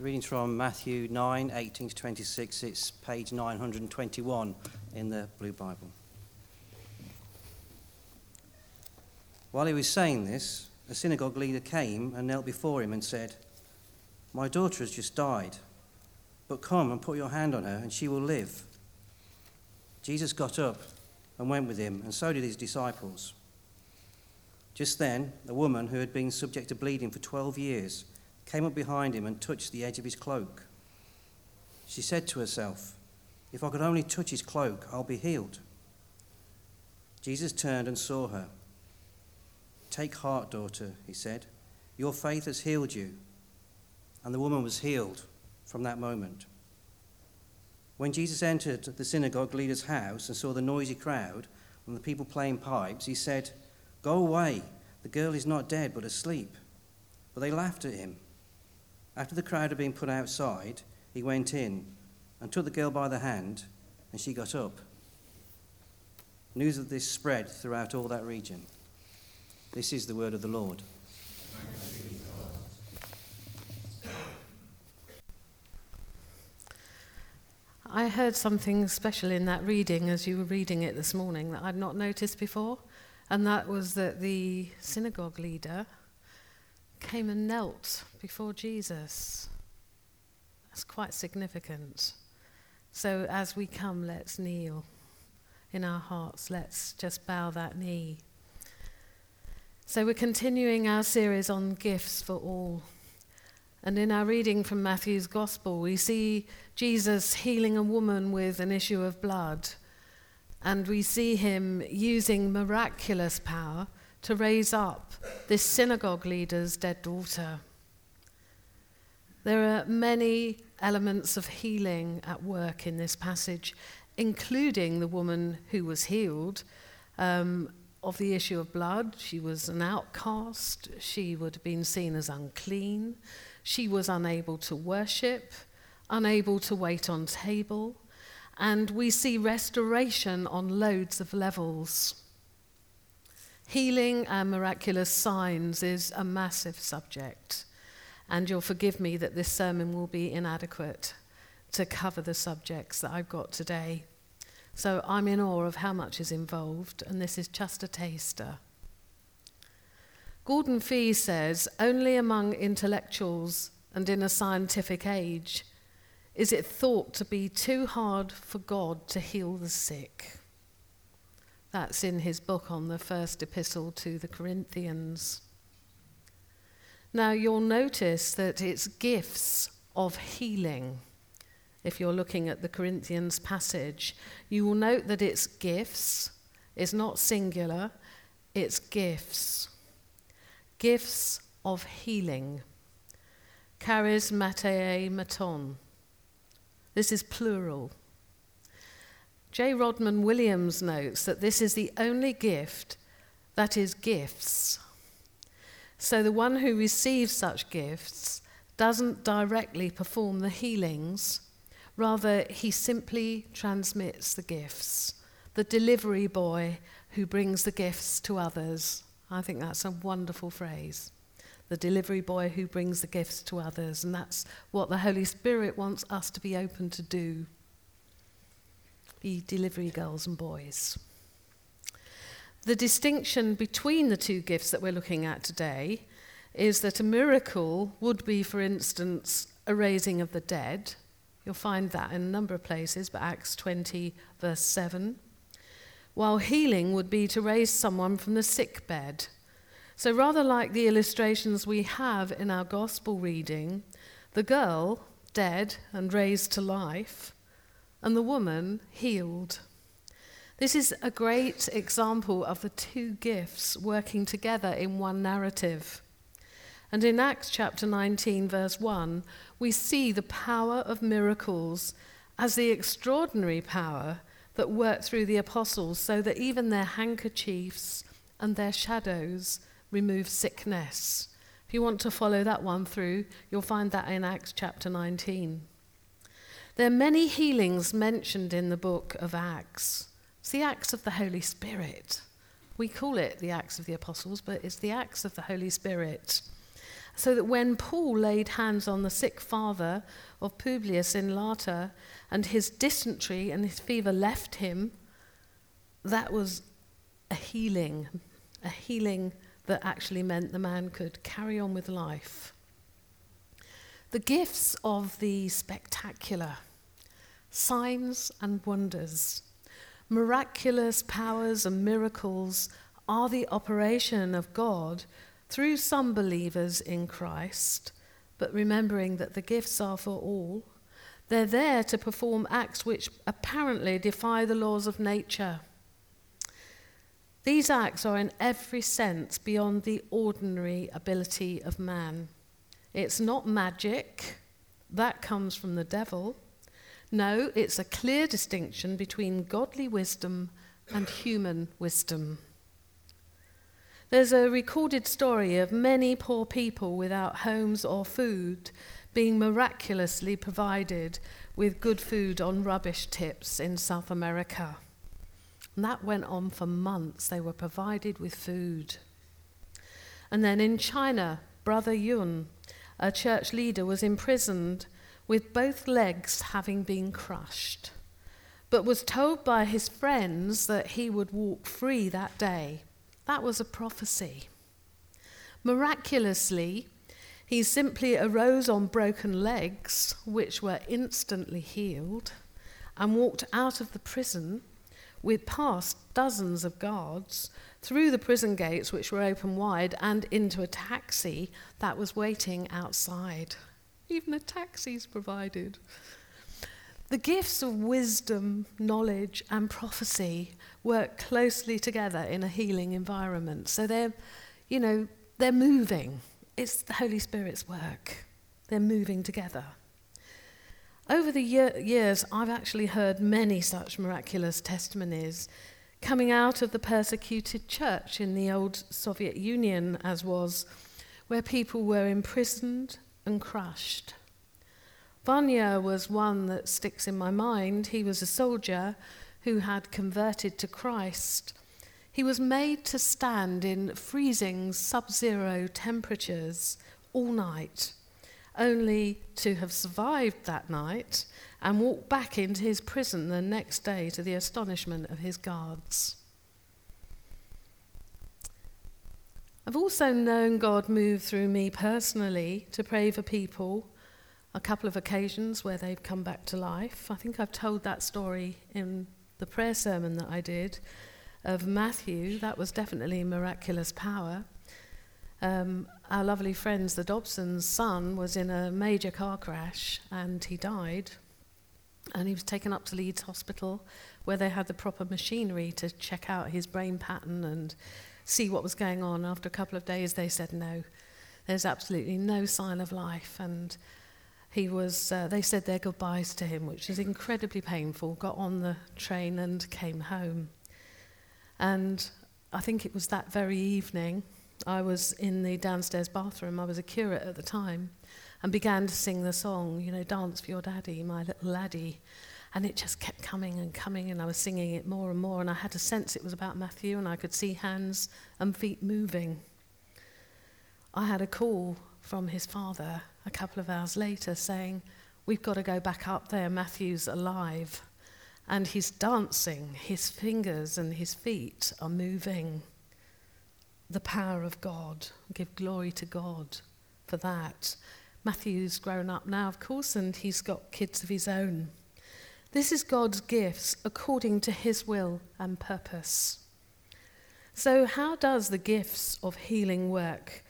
Readings from Matthew 9, 18 to 26. It's page 921 in the Blue Bible. While he was saying this, a synagogue leader came and knelt before him and said, My daughter has just died, but come and put your hand on her, and she will live. Jesus got up and went with him, and so did his disciples. Just then, a woman who had been subject to bleeding for 12 years came up behind him and touched the edge of his cloak. She said to herself, If I could only touch his cloak, I'll be healed. Jesus turned and saw her. Take heart, daughter, he said. Your faith has healed you. And the woman was healed from that moment. When Jesus entered the synagogue leader's house and saw the noisy crowd and the people playing pipes, he said, Go away. The girl is not dead, but asleep. But they laughed at him. After the crowd had been put outside, he went in and took the girl by the hand, and she got up. News of this spread throughout all that region. This is the word of the Lord. I heard something special in that reading as you were reading it this morning that I'd not noticed before. And that was that the synagogue leader came and knelt before Jesus. That's quite significant. So as we come, let's kneel in our hearts. Let's just bow that knee. So we're continuing our series on gifts for all. And in our reading from Matthew's Gospel, we see Jesus healing a woman with an issue of blood and we see him using miraculous power to raise up this synagogue leader's dead daughter. There are many elements of healing at work in this passage, including the woman who was healed um, of the issue of blood. She was an outcast, she would have been seen as unclean, she was unable to worship, unable to wait on table and we see restoration on loads of levels. Healing and miraculous signs is a massive subject, and you'll forgive me that this sermon will be inadequate to cover the subjects that I've got today. So I'm in awe of how much is involved, and this is just a taster. Gordon Fee says only among intellectuals and in a scientific age is it thought to be too hard for God to heal the sick? That's in his book on the first epistle to the Corinthians. Now, you'll notice that it's gifts of healing. If you're looking at the Corinthians passage, you will note that it's gifts, it's not singular, it's gifts. Gifts of healing. Charismata iamaton. This is plural. J. Rodman Williams notes that this is the only gift that is gifts. So the one who receives such gifts doesn't directly perform the healings, rather, he simply transmits the gifts. The delivery boy who brings the gifts to others. I think that's a wonderful phrase the delivery boy who brings the gifts to others. And that's what the Holy Spirit wants us to be open to do be delivery girls and boys. The distinction between the two gifts that we're looking at today is that a miracle would be, for instance, a raising of the dead. You'll find that in a number of places, but Acts 20, verse 7. While healing would be to raise someone from the sick bed. So, rather like the illustrations we have in our gospel reading, the girl dead and raised to life, and the woman healed. This is a great example of the two gifts working together in one narrative. And in Acts chapter 19, verse 1, we see the power of miracles as the extraordinary power that worked through the apostles so that even their handkerchiefs and their shadows remove sickness. If you want to follow that one through, you'll find that in Acts chapter 19. There are many healings mentioned in the book of Acts. It's the acts of the Holy Spirit. We call it the Acts of the Apostles, but it's the acts of the Holy Spirit. So that when Paul laid hands on the sick father of Publius in Malta and his dysentery and his fever left him, that was a healing, a healing that actually meant the man could carry on with life. The gifts of the spectacular, signs and wonders, miraculous powers and miracles are the operation of God through some believers in Christ, but remembering that the gifts are for all. They're there to perform acts which apparently defy the laws of nature. These acts are in every sense beyond the ordinary ability of man. It's not magic, that comes from the devil. No, it's a clear distinction between godly wisdom and human wisdom. There's a recorded story of many poor people without homes or food being miraculously provided with good food on rubbish tips in South America. And that went on for months. They were provided with food. And then in China, Brother Yun, a church leader, was imprisoned with both legs having been crushed, but was told by his friends that he would walk free that day. That was a prophecy. Miraculously, he simply arose on broken legs, which were instantly healed, and walked out of the prison with passed dozens of guards through the prison gates, which were open wide, and into a taxi that was waiting outside. Even a taxi's provided. The gifts of wisdom, knowledge, and prophecy work closely together in a healing environment. So they're, you know, they're moving. It's the Holy Spirit's work. They're moving together. Over the year, years, I've actually heard many such miraculous testimonies coming out of the persecuted church in the old Soviet Union, as was, where people were imprisoned and crushed. Vanya was one that sticks in my mind. He was a soldier who had converted to Christ. He was made to stand in freezing sub zero temperatures all night only to have survived that night and walk back into his prison the next day to the astonishment of his guards. I've also known God move through me personally to pray for people a couple of occasions where they've come back to life. I think I've told that story in the prayer sermon that I did of Matthew. That was definitely miraculous power. Um, our lovely friends, the Dobsons' son, was in a major car crash and he died. And he was taken up to Leeds Hospital where they had the proper machinery to check out his brain pattern and see what was going on. After a couple of days, they said no, there's absolutely no sign of life. And he was, uh, they said their goodbyes to him, which is incredibly painful. Got on the train and came home. And I think it was that very evening I was in the downstairs bathroom, I was a curate at the time, and began to sing the song, you know, Dance for Your Daddy, my little laddie. And it just kept coming and coming, and I was singing it more and more, and I had a sense it was about Matthew, and I could see hands and feet moving. I had a call from his father a couple of hours later saying, We've got to go back up there, Matthew's alive. And he's dancing, his fingers and his feet are moving the power of God. Give glory to God for that. Matthew's grown up now, of course, and he's got kids of his own. This is God's gifts according to his will and purpose. So, how does the gifts of healing work?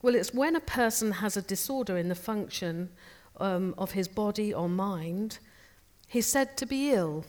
Well, it's when a person has a disorder in the function um, of his body or mind, he's said to be ill,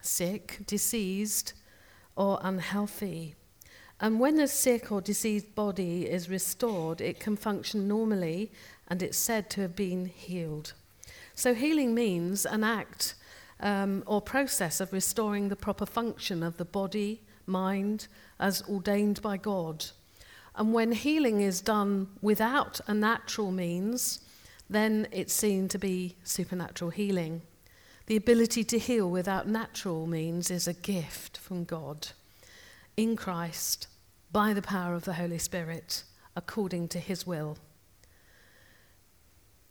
sick, diseased, or unhealthy. And when the sick or diseased body is restored, it can function normally and it's said to have been healed. So, healing means an act um, or process of restoring the proper function of the body, mind, as ordained by God. And when healing is done without a natural means, then it's seen to be supernatural healing. The ability to heal without natural means is a gift from God in Christ by the power of the Holy Spirit according to his will.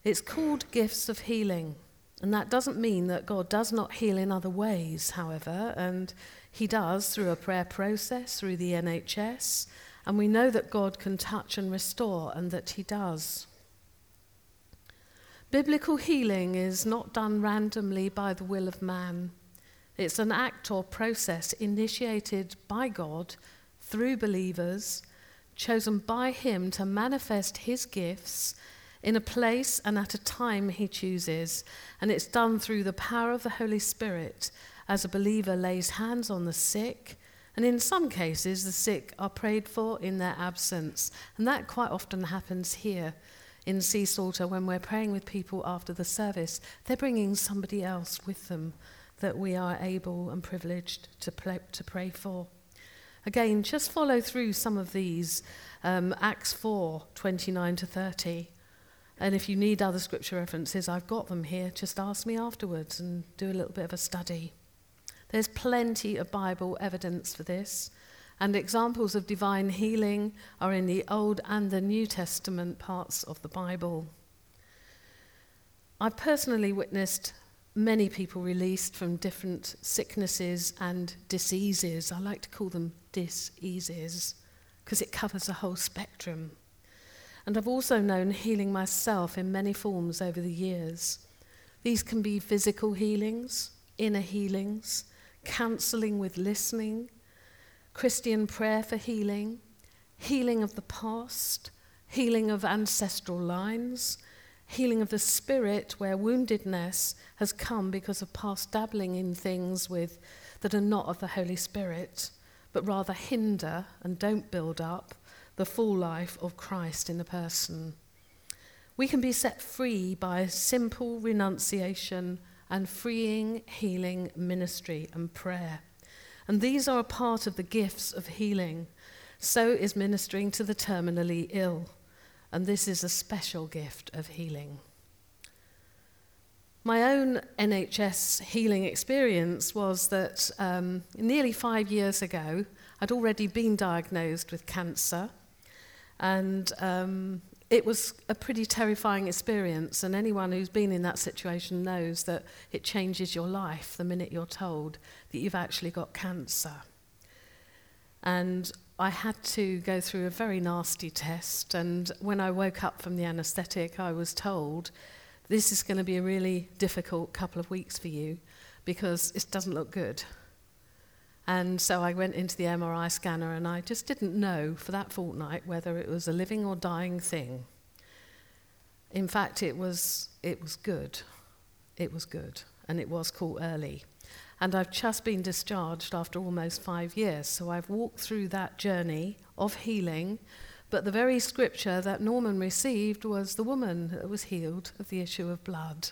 It's called gifts of healing. And that doesn't mean that God does not heal in other ways, however, and He does through a prayer process, through the NHS, and we know that God can touch and restore, and that He does. Biblical healing is not done randomly by the will of man. It's an act or process initiated by God through believers, chosen by Him to manifest His gifts in a place and at a time He chooses. And it's done through the power of the Holy Spirit as a believer lays hands on the sick and in some cases, the sick are prayed for in their absence. And that quite often happens here in Seasalter when we're praying with people after the service. They're bringing somebody else with them that we are able and privileged to, play, to pray for. Again, just follow through some of these um, Acts 4 29 to 30. And if you need other scripture references, I've got them here. Just ask me afterwards and do a little bit of a study. There's plenty of Bible evidence for this, and examples of divine healing are in the Old and the New Testament parts of the Bible. I've personally witnessed many people released from different sicknesses and diseases. I like to call them diseases because it covers a whole spectrum. And I've also known healing myself in many forms over the years. These can be physical healings, inner healings, counseling with listening, Christian prayer for healing, healing of the past, healing of ancestral lines, healing of the spirit where woundedness has come because of past dabbling in things with that are not of the Holy Spirit, but rather hinder and don't build up the full life of Christ in the person. We can be set free by simple renunciation and freeing healing ministry and prayer. And these are a part of the gifts of healing. So is ministering to the terminally ill. And this is a special gift of healing. My own NHS healing experience was that um, nearly five years ago, I'd already been diagnosed with cancer. And um, it was a pretty terrifying experience, and anyone who's been in that situation knows that it changes your life the minute you're told that you've actually got cancer. And I had to go through a very nasty test, and when I woke up from the anaesthetic, I was told this is going to be a really difficult couple of weeks for you because it doesn't look good. And so I went into the MRI scanner and I just didn't know for that fortnight whether it was a living or dying thing. In fact, it was, it was good. It was good. And it was caught early. And I've just been discharged after almost five years. So I've walked through that journey of healing. But the very scripture that Norman received was the woman that was healed of the issue of blood.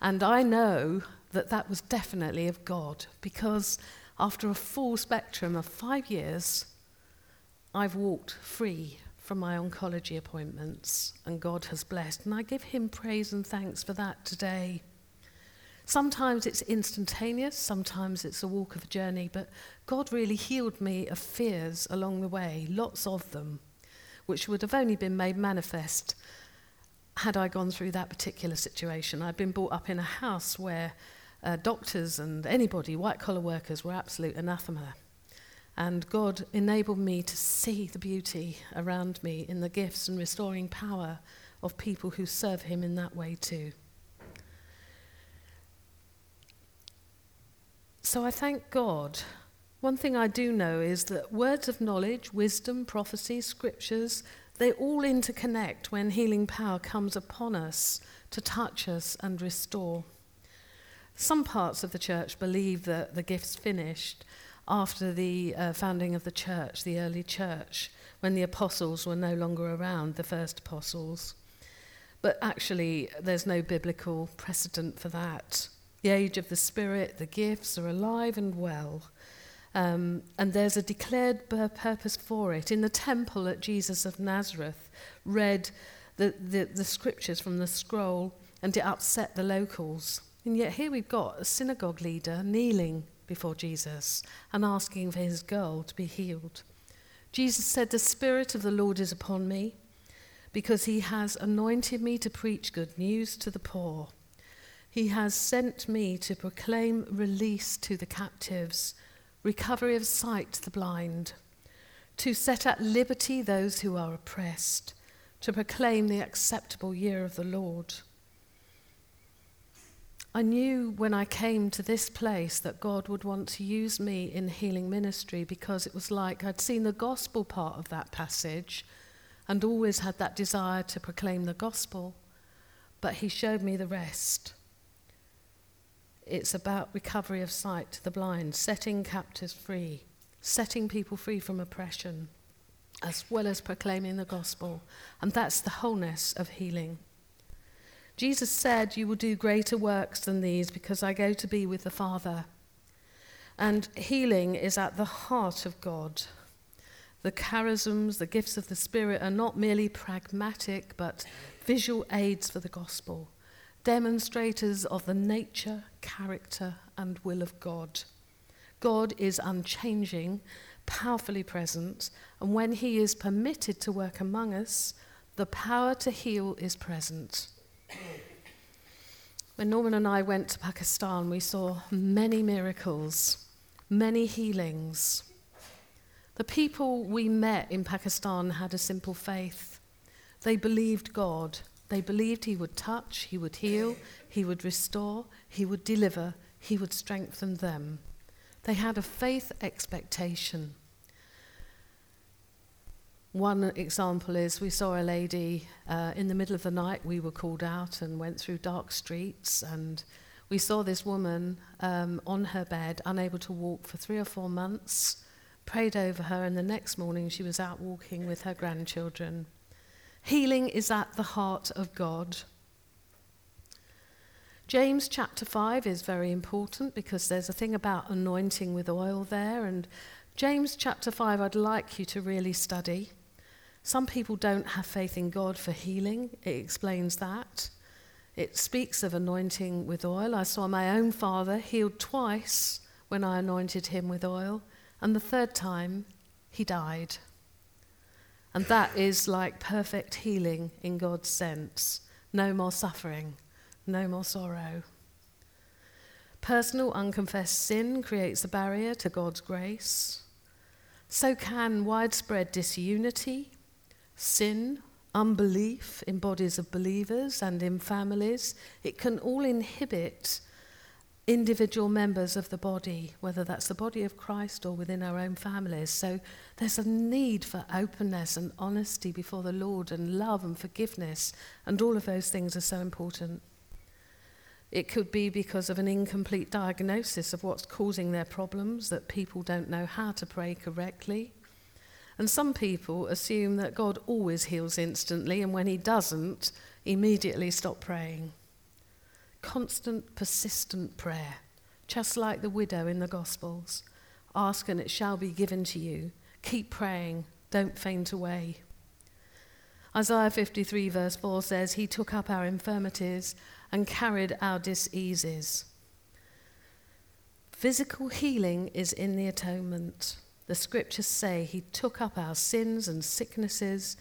And I know that that was definitely of God because after a full spectrum of five years, I've walked free from my oncology appointments, and God has blessed. And I give Him praise and thanks for that today. Sometimes it's instantaneous, sometimes it's a walk of a journey, but God really healed me of fears along the way, lots of them, which would have only been made manifest had I gone through that particular situation. I'd been brought up in a house where uh, doctors and anybody, white collar workers, were absolute anathema. And God enabled me to see the beauty around me in the gifts and restoring power of people who serve Him in that way too. So I thank God. One thing I do know is that words of knowledge, wisdom, prophecy, scriptures, they all interconnect when healing power comes upon us to touch us and restore. Some parts of the church believe that the gift's finished after the uh, founding of the church, the early church, when the apostles were no longer around, the first apostles. But actually, there's no biblical precedent for that. The age of the Spirit, the gifts are alive and well. Um, and there's a declared purpose for it. In the temple at Jesus of Nazareth, read the, the, the scriptures from the scroll, and it upset the locals. And yet here we've got a synagogue leader kneeling before Jesus and asking for his girl to be healed. Jesus said, The Spirit of the Lord is upon me because he has anointed me to preach good news to the poor. He has sent me to proclaim release to the captives, recovery of sight to the blind, to set at liberty those who are oppressed, to proclaim the acceptable year of the Lord. I knew when I came to this place that God would want to use me in healing ministry because it was like I'd seen the gospel part of that passage and always had that desire to proclaim the gospel, but He showed me the rest. It's about recovery of sight to the blind, setting captives free, setting people free from oppression, as well as proclaiming the gospel. And that's the wholeness of healing. Jesus said, You will do greater works than these because I go to be with the Father. And healing is at the heart of God. The charisms, the gifts of the Spirit are not merely pragmatic, but visual aids for the gospel demonstrators of the nature, character, and will of God. God is unchanging, powerfully present, and when He is permitted to work among us, the power to heal is present. When Norman and I went to Pakistan, we saw many miracles, many healings. The people we met in Pakistan had a simple faith. They believed God they believed he would touch, he would heal, he would restore, he would deliver, he would strengthen them. They had a faith expectation. One example is we saw a lady uh, in the middle of the night. We were called out and went through dark streets, and we saw this woman um, on her bed, unable to walk for three or four months. Prayed over her, and the next morning she was out walking with her grandchildren. Healing is at the heart of God. James chapter 5 is very important because there's a thing about anointing with oil there. And James chapter 5, I'd like you to really study. Some people don't have faith in God for healing, it explains that. It speaks of anointing with oil. I saw my own father healed twice when I anointed him with oil, and the third time he died. And that is like perfect healing in God's sense. No more suffering, no more sorrow. Personal unconfessed sin creates a barrier to God's grace. So can widespread disunity, sin, unbelief in bodies of believers and in families. It can all inhibit individual members of the body, whether that's the body of Christ or within our own families. So there's a need for openness and honesty before the Lord and love and forgiveness, and all of those things are so important. It could be because of an incomplete diagnosis of what's causing their problems, that people don't know how to pray correctly. And some people assume that God always heals instantly, and when He doesn't, immediately stop praying constant, persistent prayer, just like the widow in the Gospels. Ask and it shall be given to you. Keep praying, don't faint away. Isaiah 53, verse 4 says, He took up our infirmities and carried our diseases. Physical healing is in the atonement. The scriptures say He took up our sins and sicknesses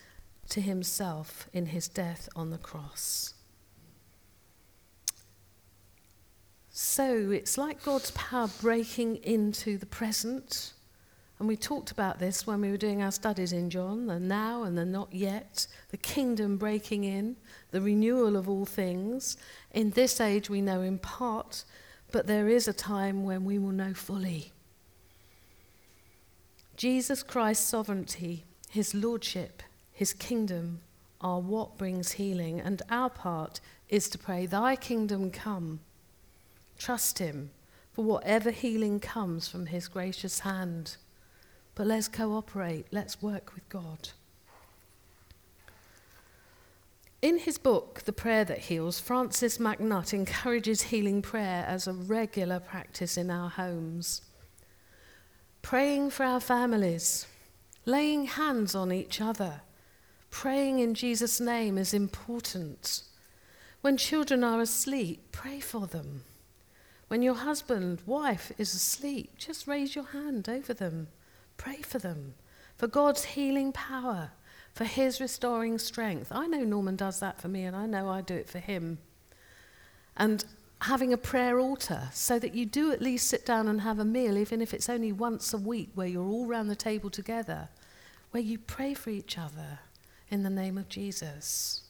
to Himself in His death on the cross. So it's like God's power breaking into the present. And we talked about this when we were doing our studies in John the now and the not yet, the kingdom breaking in, the renewal of all things. In this age, we know in part, but there is a time when we will know fully. Jesus Christ's sovereignty, his lordship, his kingdom are what brings healing, and our part is to pray, Thy kingdom come Trust Him for whatever healing comes from His gracious hand. But let's cooperate, let's work with God. In his book, The Prayer That Heals, Francis MacNutt encourages healing prayer as a regular practice in our homes. Praying for our families, laying hands on each other, praying in Jesus' name is important. When children are asleep, pray for them. When your husband, wife is asleep, just raise your hand over them. Pray for them, for God's healing power, for his restoring strength. I know Norman does that for me, and I know I do it for him. And having a prayer altar so that you do at least sit down and have a meal, even if it's only once a week, where you're all round the table together, where you pray for each other in the name of Jesus.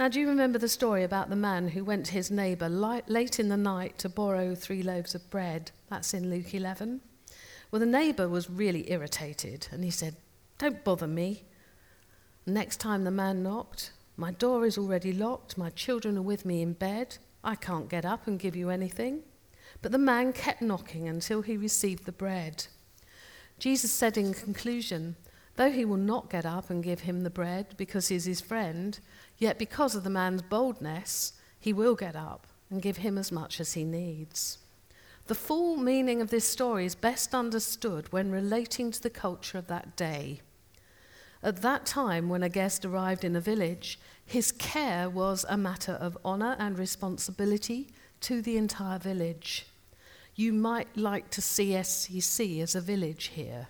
Now, do you remember the story about the man who went to his neighbour late in the night to borrow three loaves of bread? That's in Luke 11. Well, the neighbour was really irritated and he said, Don't bother me. Next time the man knocked, My door is already locked, my children are with me in bed, I can't get up and give you anything. But the man kept knocking until he received the bread. Jesus said in conclusion, Though he will not get up and give him the bread because he is his friend, yet because of the man's boldness, he will get up and give him as much as he needs. The full meaning of this story is best understood when relating to the culture of that day. At that time, when a guest arrived in a village, his care was a matter of honour and responsibility to the entire village. You might like to see SCC as a village here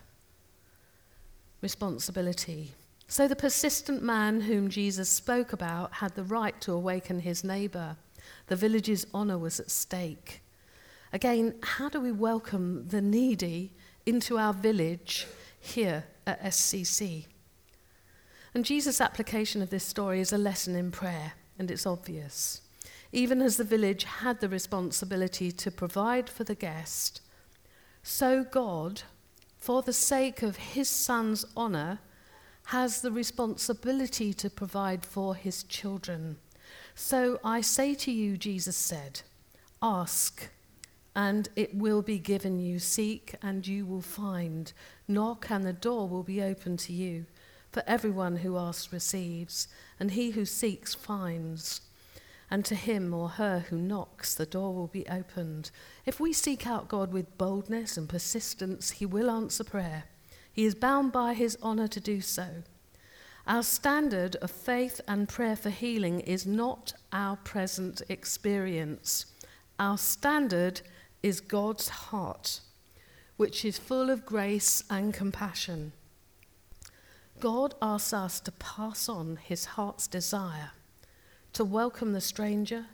responsibility. So the persistent man whom Jesus spoke about had the right to awaken his neighbour. The village's honour was at stake. Again, how do we welcome the needy into our village here at SCC? And Jesus' application of this story is a lesson in prayer, and it's obvious. Even as the village had the responsibility to provide for the guest, so God for the sake of his son's honor, has the responsibility to provide for his children. So I say to you, Jesus said, ask, and it will be given you. Seek, and you will find. Knock, and the door will be open to you. For everyone who asks receives, and he who seeks finds and to him or her who knocks, the door will be opened. If we seek out God with boldness and persistence, he will answer prayer. He is bound by his honor to do so. Our standard of faith and prayer for healing is not our present experience. Our standard is God's heart, which is full of grace and compassion. God asks us to pass on his heart's desire to welcome the stranger,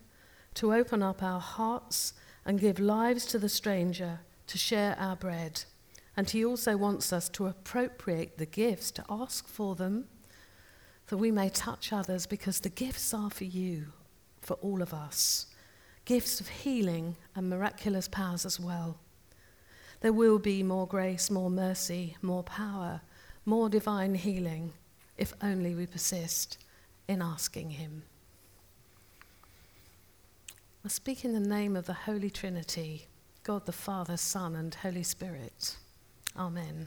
to open up our hearts and give lives to the stranger, to share our bread. And He also wants us to appropriate the gifts, to ask for them, that we may touch others, because the gifts are for you, for all of us. Gifts of healing and miraculous powers as well. There will be more grace, more mercy, more power, more divine healing, if only we persist in asking Him. I speak in the name of the Holy Trinity, God the Father, Son, and Holy Spirit. Amen.